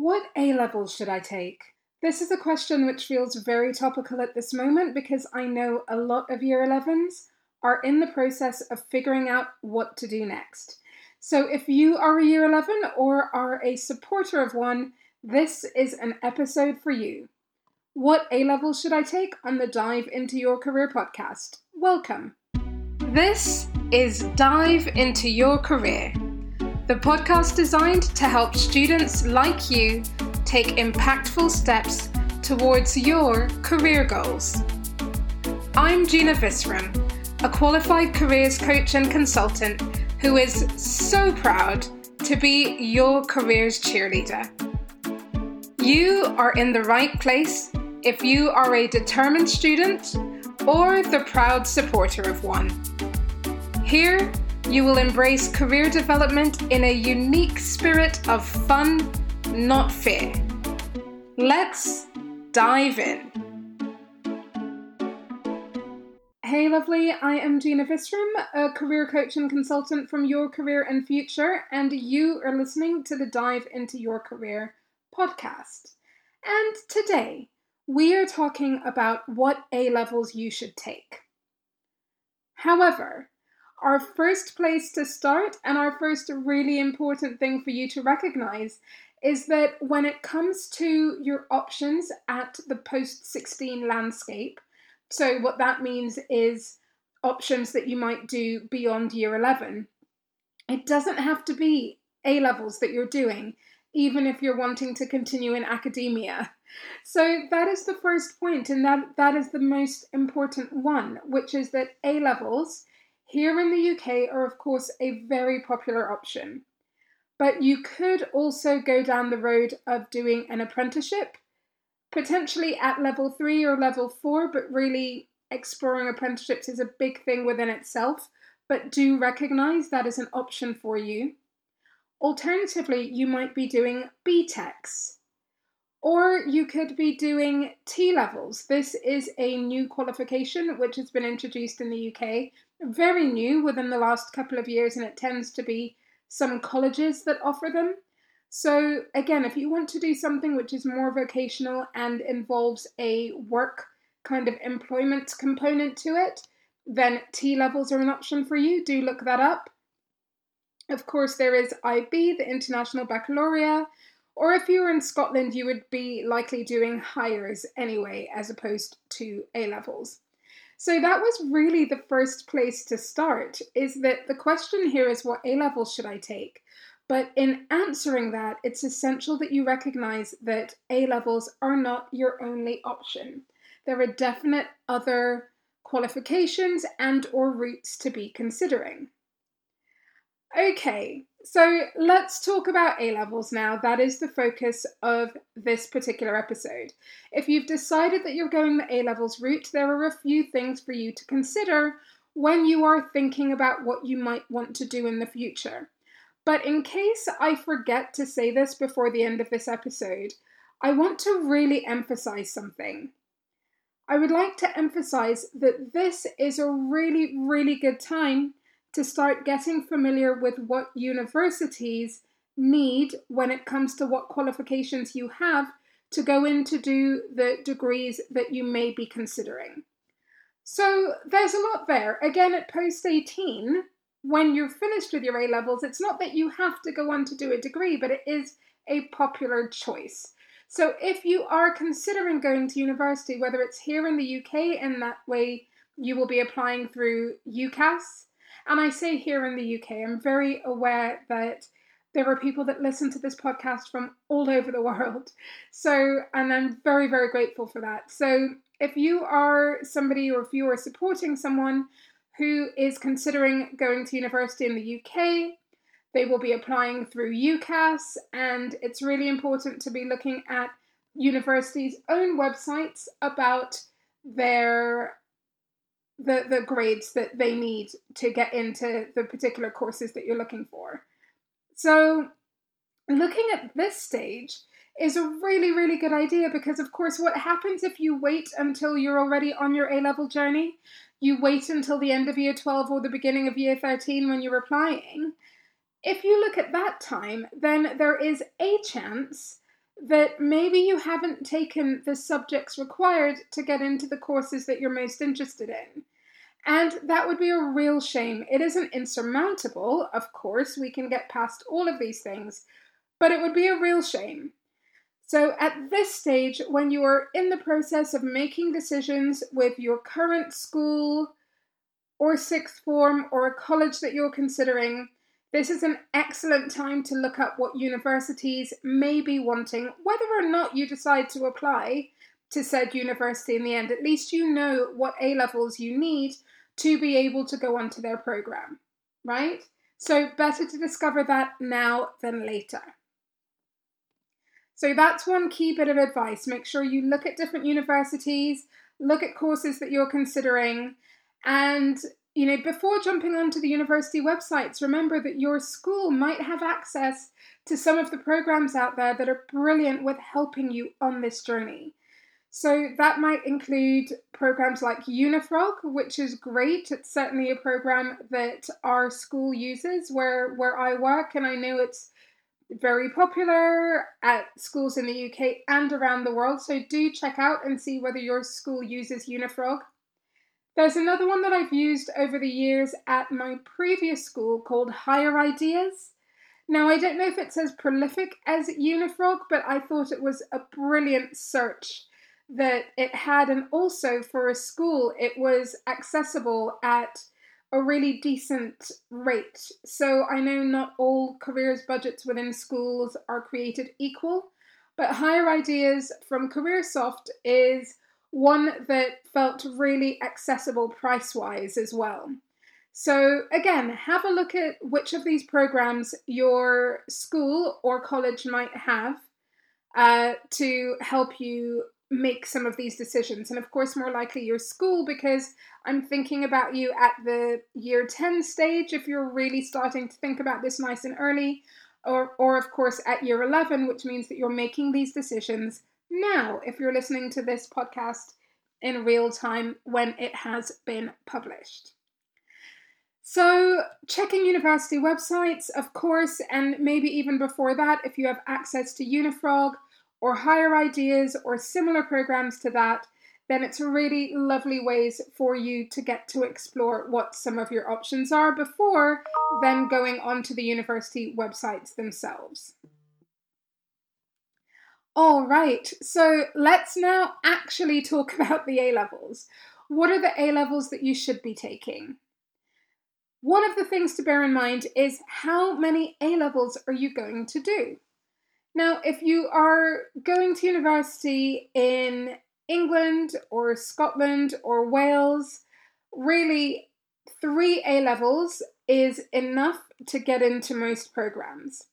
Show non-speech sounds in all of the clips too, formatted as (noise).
What A levels should I take? This is a question which feels very topical at this moment because I know a lot of year 11s are in the process of figuring out what to do next. So if you are a year 11 or are a supporter of one, this is an episode for you. What A levels should I take on the Dive into Your Career podcast? Welcome. This is Dive into Your Career the podcast designed to help students like you take impactful steps towards your career goals. I'm Gina Visram, a qualified careers coach and consultant who is so proud to be your careers cheerleader. You are in the right place if you are a determined student or the proud supporter of one. Here, you will embrace career development in a unique spirit of fun, not fear. Let's dive in. Hey, lovely, I am Gina Visram, a career coach and consultant from Your Career and Future, and you are listening to the Dive into Your Career podcast. And today, we are talking about what A levels you should take. However, our first place to start and our first really important thing for you to recognize is that when it comes to your options at the post 16 landscape, so what that means is options that you might do beyond year 11, it doesn't have to be A levels that you're doing, even if you're wanting to continue in academia. So that is the first point, and that, that is the most important one, which is that A levels here in the UK are, of course, a very popular option. But you could also go down the road of doing an apprenticeship, potentially at level three or level four, but really exploring apprenticeships is a big thing within itself. But do recognize that is an option for you. Alternatively, you might be doing BTECs, or you could be doing T levels. This is a new qualification which has been introduced in the UK, very new within the last couple of years, and it tends to be some colleges that offer them. So, again, if you want to do something which is more vocational and involves a work kind of employment component to it, then T levels are an option for you. Do look that up. Of course, there is IB, the International Baccalaureate, or if you were in Scotland, you would be likely doing Highers anyway, as opposed to A levels. So that was really the first place to start is that the question here is what A levels should I take? But in answering that, it's essential that you recognize that A levels are not your only option. There are definite other qualifications and or routes to be considering. Okay, so let's talk about A levels now. That is the focus of this particular episode. If you've decided that you're going the A levels route, there are a few things for you to consider when you are thinking about what you might want to do in the future. But in case I forget to say this before the end of this episode, I want to really emphasize something. I would like to emphasize that this is a really, really good time to start getting familiar with what universities need when it comes to what qualifications you have to go in to do the degrees that you may be considering. So there's a lot there. Again, at post 18, when you're finished with your A levels, it's not that you have to go on to do a degree, but it is a popular choice. So if you are considering going to university, whether it's here in the UK, and that way you will be applying through UCAS, and I say here in the UK, I'm very aware that there are people that listen to this podcast from all over the (laughs) world. So, and I'm very, very grateful for that. So, if you are somebody or if you are supporting someone who is considering going to university in the UK, they will be applying through UCAS, and it's really important to be looking at universities' own websites about their the the grades that they need to get into the particular courses that you're looking for. So, looking at this stage is a really really good idea because of course what happens if you wait until you're already on your A level journey? You wait until the end of year 12 or the beginning of year 13 when you're applying. If you look at that time, then there is a chance that maybe you haven't taken the subjects required to get into the courses that you're most interested in. And that would be a real shame. It isn't insurmountable, of course, we can get past all of these things, but it would be a real shame. So, at this stage, when you are in the process of making decisions with your current school or sixth form or a college that you're considering, this is an excellent time to look up what universities may be wanting, whether or not you decide to apply to said university in the end. At least you know what A levels you need to be able to go onto their program, right? So, better to discover that now than later. So, that's one key bit of advice. Make sure you look at different universities, look at courses that you're considering, and you know, before jumping onto the university websites, remember that your school might have access to some of the programs out there that are brilliant with helping you on this journey. So that might include programs like Unifrog, which is great. It's certainly a program that our school uses where where I work, and I know it's very popular at schools in the UK and around the world. So do check out and see whether your school uses Unifrog. There's another one that I've used over the years at my previous school called Higher Ideas. Now, I don't know if it's as prolific as Unifrog, but I thought it was a brilliant search that it had, and also for a school, it was accessible at a really decent rate. So I know not all careers budgets within schools are created equal, but Higher Ideas from CareerSoft is one that felt really accessible price wise as well. So, again, have a look at which of these programs your school or college might have uh, to help you make some of these decisions. And of course, more likely your school, because I'm thinking about you at the year 10 stage if you're really starting to think about this nice and early, or, or of course at year 11, which means that you're making these decisions now if you're listening to this podcast in real time when it has been published. So, checking university websites, of course, and maybe even before that, if you have access to Unifrog or Higher Ideas or similar programs to that, then it's really lovely ways for you to get to explore what some of your options are before then going onto the university websites themselves. All right, so let's now actually talk (laughs) about the A levels. What are the A levels that you should be taking? One of the things to bear in mind is how many A levels are you going to do? Now, if you are going to university in England or Scotland or Wales, really three A levels is enough to get into most programs.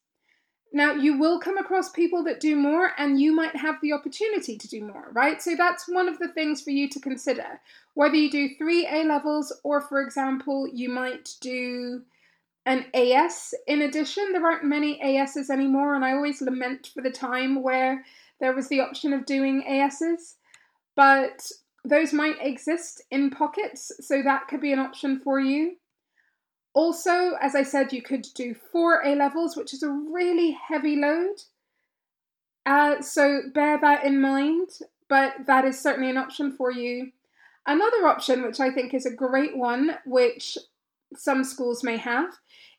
Now, you will come across people that do more, and you might have the opportunity to do more, right? So, that's one of the things for you to consider. Whether you do three A levels, or for example, you might do an AS in addition. There aren't many ASs anymore, and I always lament for the time where there was the option of doing ASs, but those might exist in pockets, so that could be an option for you. Also, as I said, you could do four A levels, which is a really heavy load. Uh, so bear that in mind, but that is certainly an option for you. Another option, which I think is a great one, which some schools may have,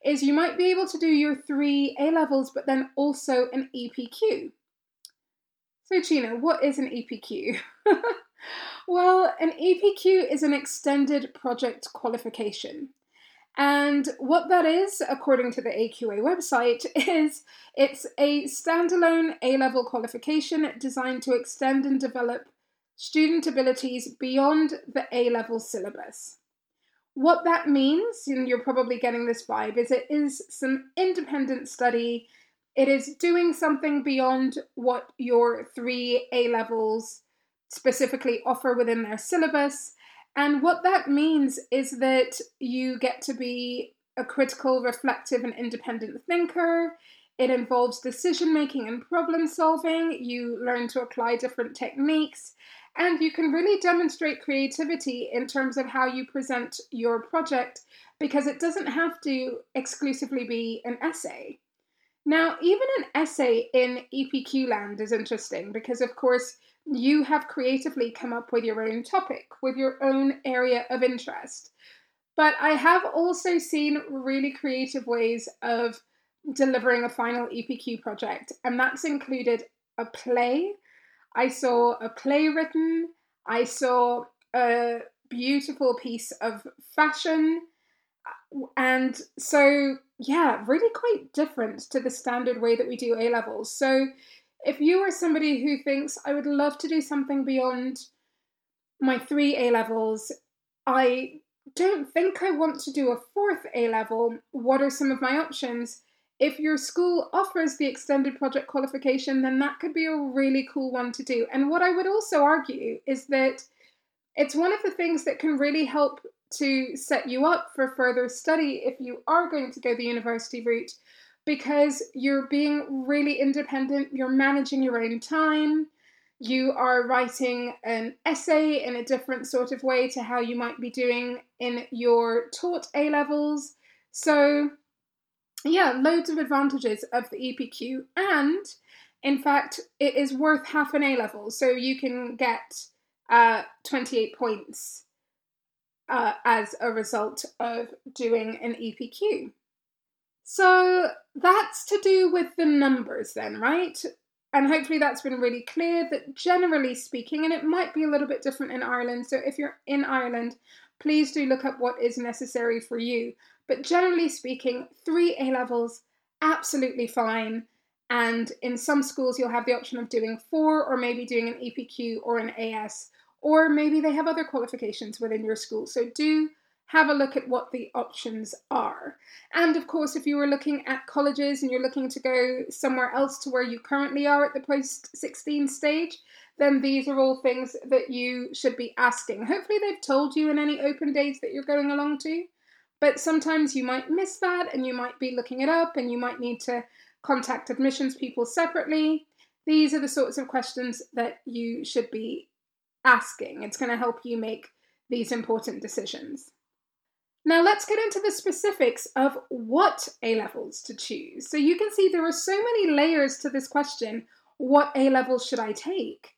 is you might be able to do your three A levels, but then also an EPQ. So, Gina, what is an EPQ? (laughs) well, an EPQ is an extended project qualification. And what that is, according to the AQA website, (laughs) is it's a standalone A level qualification designed to extend and develop student abilities beyond the A level syllabus. What that means, and you're probably getting this vibe, is it is some independent study. It is doing something beyond what your three A levels specifically offer within their syllabus and what that means is that you get to be a critical, reflective, and independent thinker. It involves decision making and problem solving. You learn to apply different techniques, and you can really demonstrate creativity in terms of how you present your project because it doesn't have to exclusively be an essay. Now, even an essay in EPQ land is interesting because, of course, you have creatively come up with your own topic, with your own area of interest. But I have also seen really creative ways of delivering a final EPQ project, and that's included a play. I saw a play written, I saw a beautiful piece of fashion. And so, yeah, really quite different to the standard way that we do A levels. So, if you are somebody who thinks, I would love to do something beyond my three A levels, I don't think I want to do a fourth A level, what are some of my options? If your school offers the extended project qualification, then that could be a really cool one to do. And what I would also argue is that it's one of the things that can really help to set you up for further study if you are going to go the university route because you're being really independent, you're managing your own time, you are writing an essay in a different sort of way to how you might be doing in your taught A levels. So, yeah, loads of advantages of the EPQ, and in fact, it is worth half an A level, so you can get uh, 28 points uh, as a result of doing an EPQ. So that's to do with the numbers, then, right? And hopefully that's been really clear that generally speaking, and it might be a little bit different in Ireland, so if you're in Ireland, please do look up what is necessary for you. But generally speaking, three A levels, absolutely fine. And in some schools, you'll have the option of doing four or maybe doing an EPQ or an AS or maybe they have other qualifications within your school. So do have a look at what the options are. And of course, if you were looking at colleges and you're looking to go somewhere else to where you currently are at the post 16 stage, then these are all things that you should be asking. Hopefully, they've told you in any open days that you're going along to, but sometimes you might miss that and you might be looking it up and you might need to contact admissions people separately. These are the sorts of questions that you should be asking. It's going to help you make these important decisions. Now, let's get into the specifics of what A levels to choose. So, you can see there are so many layers to this question what A levels should I take?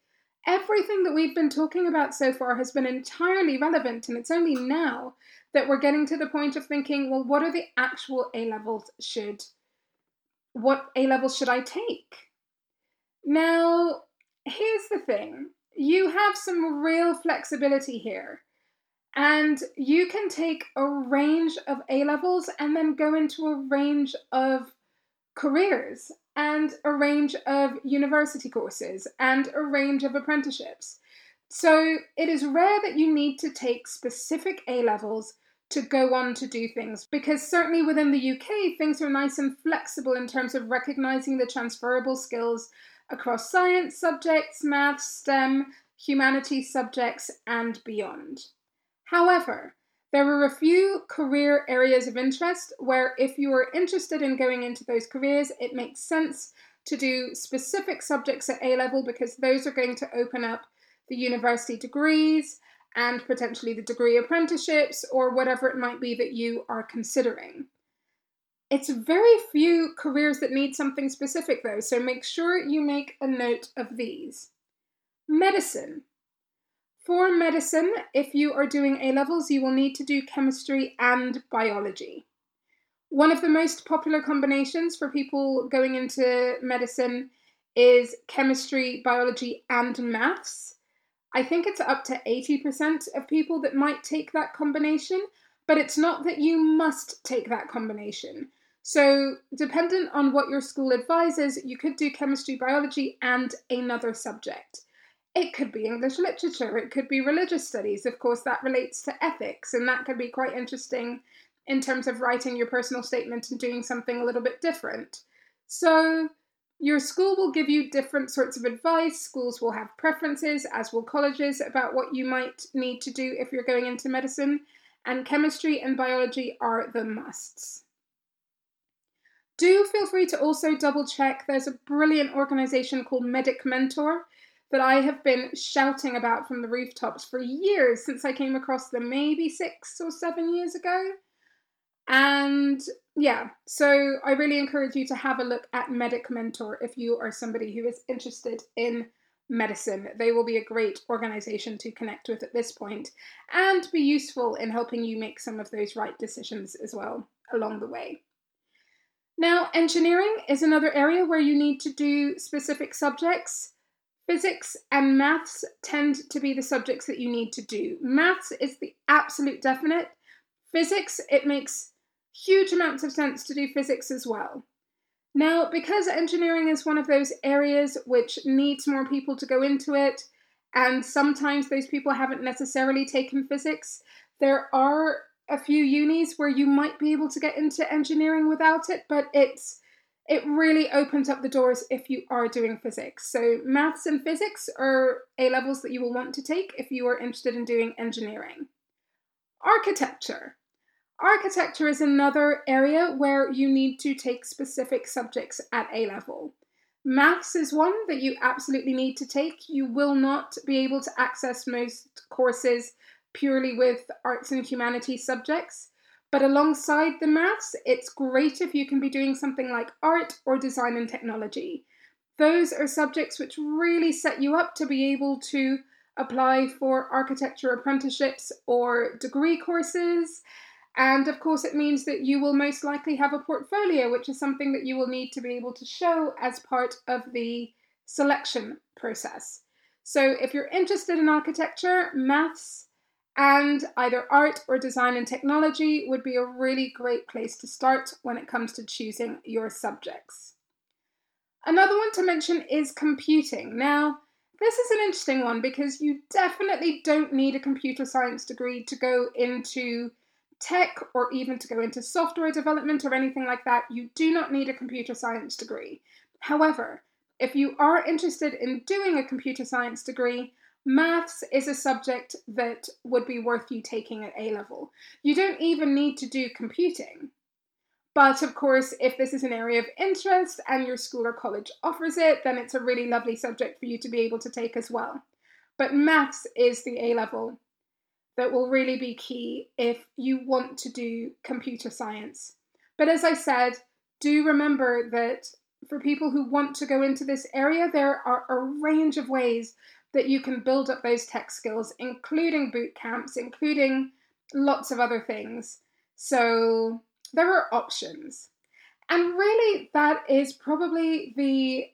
Everything that we've been talking about so far has been entirely relevant, and it's only now that we're getting to the point of thinking, well, what are the actual A levels should what A levels should I take? Now, here's the thing you have some real flexibility here. And you can take a range of A levels and then go into a range of careers and a range of university courses and a range of apprenticeships. So it is rare that you need to take specific A levels to go on to do things because certainly within the UK, things are nice and flexible in terms of recognizing the transferable skills across science subjects, maths, STEM, humanities subjects, and beyond. However, there are a few career areas of interest where, if you are interested in going into those careers, it makes sense to do specific subjects at A level because those are going to open up the university degrees and potentially the degree apprenticeships or whatever it might be that you are considering. It's very few careers that need something specific though, so make sure you make a note of these. Medicine. For medicine, if you are doing A levels, you will need to do chemistry and biology. One of the most popular combinations for people going into medicine is chemistry, biology, and maths. I think it's up to 80% of people that might take that combination, but it's not that you must take that combination. So, dependent on what your school advises, you could do chemistry, biology, and another subject. It could be English literature, it could be religious studies. Of course, that relates to ethics, and that could be quite interesting in terms of writing your personal statement and doing something a little bit different. So, your school will give you different sorts of advice. Schools will have preferences, as will colleges, about what you might need to do if you're going into medicine, and chemistry and biology are the musts. Do feel free to also double check. There's a brilliant organization called Medic Mentor that I have been shouting about from the rooftops for years since I came across them, maybe six or seven years ago. And yeah, so I really encourage you to have a look at Medic Mentor if you are somebody who is interested in medicine. They will be a great organization to connect with at this point and be useful in helping you make some of those right decisions as well along the way. Now, engineering is another area where you need to do specific subjects. Physics and maths tend to be the subjects that you need to do. Maths is the absolute definite. Physics, it makes huge amounts of sense to do physics as well. Now, because engineering is one of those areas which needs more people to go into it, and sometimes those people haven't necessarily taken physics, there are a few unis where you might be able to get into engineering without it, but it's it really opens up the doors if you are doing physics. So maths and physics are A levels that you will want to take if you are interested in doing engineering. Architecture. Architecture is another area where you need to take specific subjects at A level. Maths is one that you absolutely need to take. You will not be able to access most courses purely with arts and humanities subjects. But alongside the maths, it's great if you can be doing something like art or design and technology. Those are subjects which really set you up to be able to apply for architecture apprenticeships or degree courses. And of course, it means that you will most likely have a portfolio, which is something that you will need to be able to show as part of the selection process. So, if you're interested in architecture, maths, and either art or design and technology would be a really great place to start when it comes to choosing your subjects. Another one to mention is computing. Now, this is an interesting one because you definitely don't need a computer science degree to go into tech or even to go into software development or anything like that. You do not need a computer science degree. However, if you are interested in doing a computer science degree, maths is a subject that would be worth you taking at A level. You don't even need to do computing. But of course, if this is an area of interest and your school or college offers it, then it's a really lovely subject for you to be able to take as well. But maths is the A level that will really be key if you want to do computer science. But as I said, do remember that for people who want to go into this area, there are a range of ways that you can build up those tech skills, including boot camps, including lots of other things. So there are options. And really, that is probably the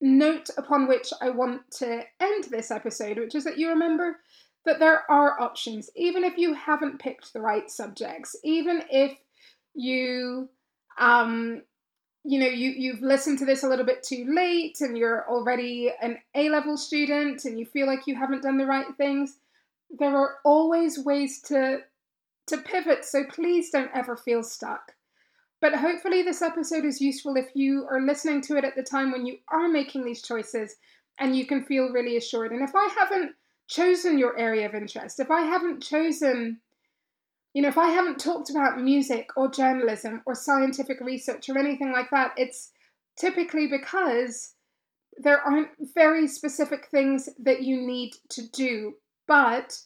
note upon which I want to end this episode, which is that you remember that there are options, even if you haven't picked the right subjects, even if you um, you know you you've listened to this a little bit too late and you're already an A level student and you feel like you haven't done the right things there are always ways to to pivot so please don't ever feel stuck. But hopefully this episode is useful if you are listening to it at the time when you are making these choices and you can feel really assured. And if I haven't chosen your area of interest if I haven't chosen you know, if I haven't talked about music or journalism or scientific research or anything like that, it's typically because there aren't very specific things that you need to do. But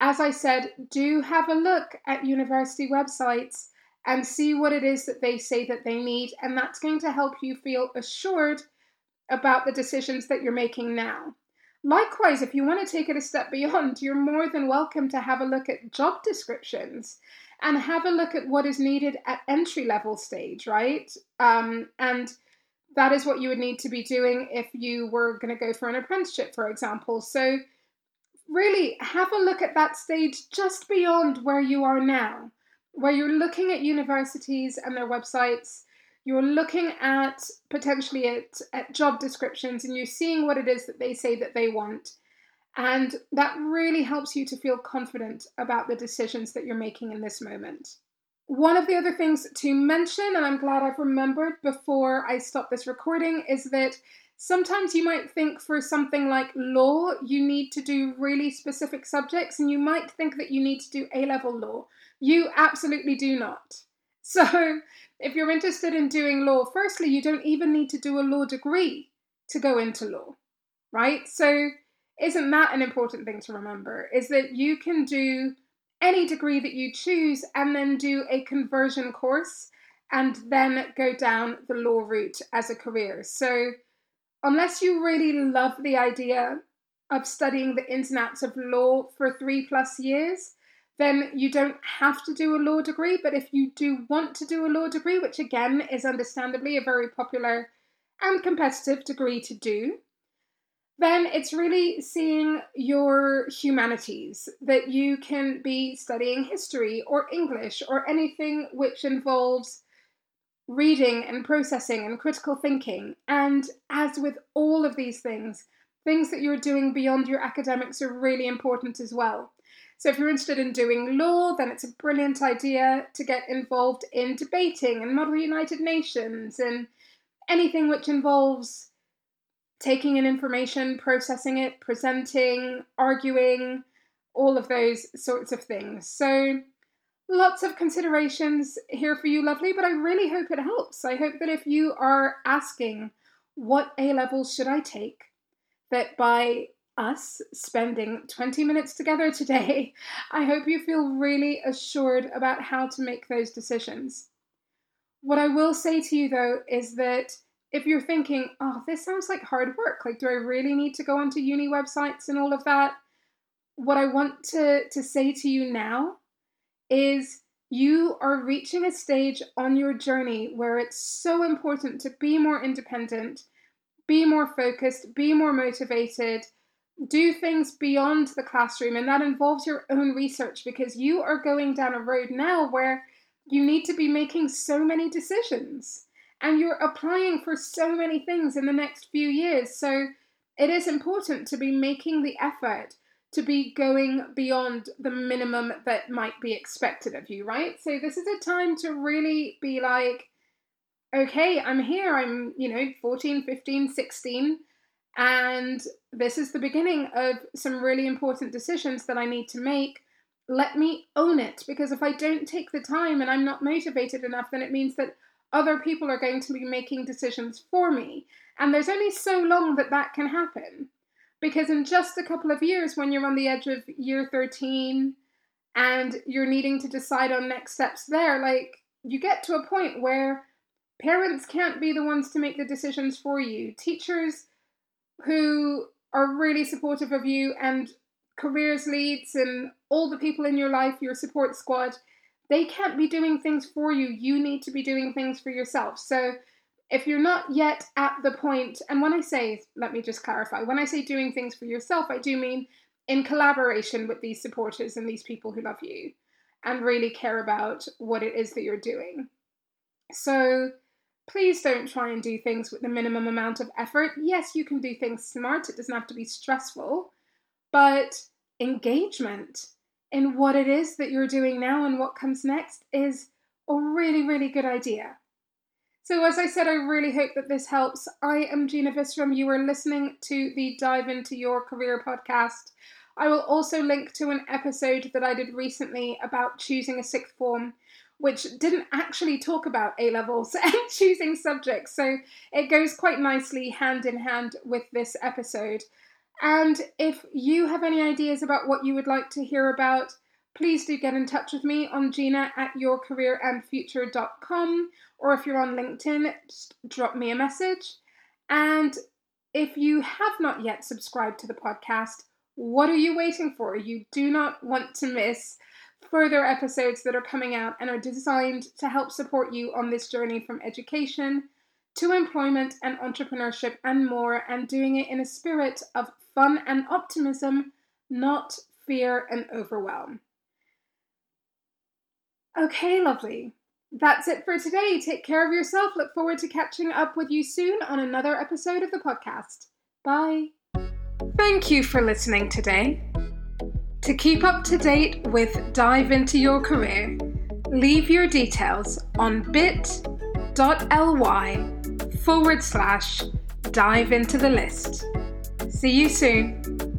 as I said, do have a look at university websites and see what it is that they say that they need, and that's going to help you feel assured about the decisions that you're making now. Likewise, if you want to take it a step beyond, you're more than welcome to have a look at job descriptions and have a look at what is needed at entry level stage, right? Um, and that is what you would need to be doing if you were going to go for an apprenticeship, for example. So, really have a look at that stage just beyond where you are now, where you're looking at universities and their websites you're looking at potentially at, at job descriptions and you're seeing what it is that they say that they want. And that really helps you to feel confident about the decisions that you're making in this moment. One of the other things to mention, and I'm glad I've remembered before I stop this recording, is that sometimes you might think for something like law, you need to do really specific subjects, and you might think that you need to do A level law. You absolutely do not. So, if you're interested in doing law, firstly, you don't even need to do a law degree to go into law, right? So, isn't that an important thing to remember? Is that you can do any degree that you choose and then do a conversion course and then go down the law route as a career. So, unless you really love the idea of studying the ins and outs of law for three plus years, then you don't have to do a law degree. But if you do want to do a law degree, which again is understandably a very popular and competitive degree to do, then it's really seeing your humanities that you can be studying history or English or anything which involves reading and processing and critical thinking. And as with all of these things, things that you're doing beyond your academics are really important as well. So, if you're interested in doing law, then it's a brilliant idea to get involved in debating and Model United Nations and anything which involves taking in information, processing it, presenting, arguing, all of those sorts of things. So, lots of considerations here for you, lovely, but I really hope it helps. I hope that if you are asking, what A levels should I take? That by us spending 20 minutes together today, (laughs) I hope you feel really assured about how to make those decisions. What I will say to you though is that if you're thinking, oh, this sounds like hard work, like, do I really need to go onto uni websites and all of that? What I want to, to say to you now is you are reaching a stage on your journey where it's so important to be more independent, be more focused, be more motivated, do things beyond the classroom, and that involves your own research because you are going down a road now where you need to be making so many decisions and you're applying for so many things in the next few years. So it is important to be making the effort to be going beyond the minimum that might be expected of you, right? So this is a time to really be like, okay, I'm here, I'm, you know, 14, 15, 16, and this is the beginning of some really important decisions that I need to make. Let me own it because if I don't take the time and I'm not motivated enough, then it means that other people are going to be making decisions for me. And there's only so long that that can happen. Because in just a couple of years, when you're on the edge of year 13 and you're needing to decide on next steps there, like you get to a point where parents can't be the ones to make the decisions for you. Teachers who are really supportive of you and careers leads and all the people in your life, your support squad, they can't be doing things for you. You need to be doing things for yourself. So if you're not yet at the point, and when I say, let me just clarify, when I say doing things for yourself, I do mean in collaboration with these supporters and these people who love you and really care about what it is that you're doing. So please don't try and do things with the minimum amount of effort. Yes, you can do things smart, it doesn't have to be stressful, but engagement in what it is that you're doing now and what comes next is a really, really good idea. So, as I said, I really hope that this helps. I am Gina Visram. You are listening to the Dive Into Your Career podcast. I will also link to an episode that I did recently about choosing a sixth form, which didn't actually talk about A levels (laughs) and choosing subjects. So, it goes quite nicely hand in hand with this episode. And if you have any ideas about what you would like to hear about, please do get in touch with me on gina at yourcareerandfuture.com or if you're on LinkedIn, drop me a message. And if you have not yet subscribed to the podcast, what are you waiting for? You do not want to miss further episodes that are coming out and are designed to help support you on this journey from education to employment and entrepreneurship and more, and doing it in a spirit of fun and optimism, not fear and overwhelm. Okay, lovely. That's it for today. Take care of yourself. Look forward to catching up with you soon on another episode of the podcast. Bye. Thank you for listening today. To keep up to date with Dive Into Your Career, leave your details on bit.ly forward slash dive into the list. See you soon.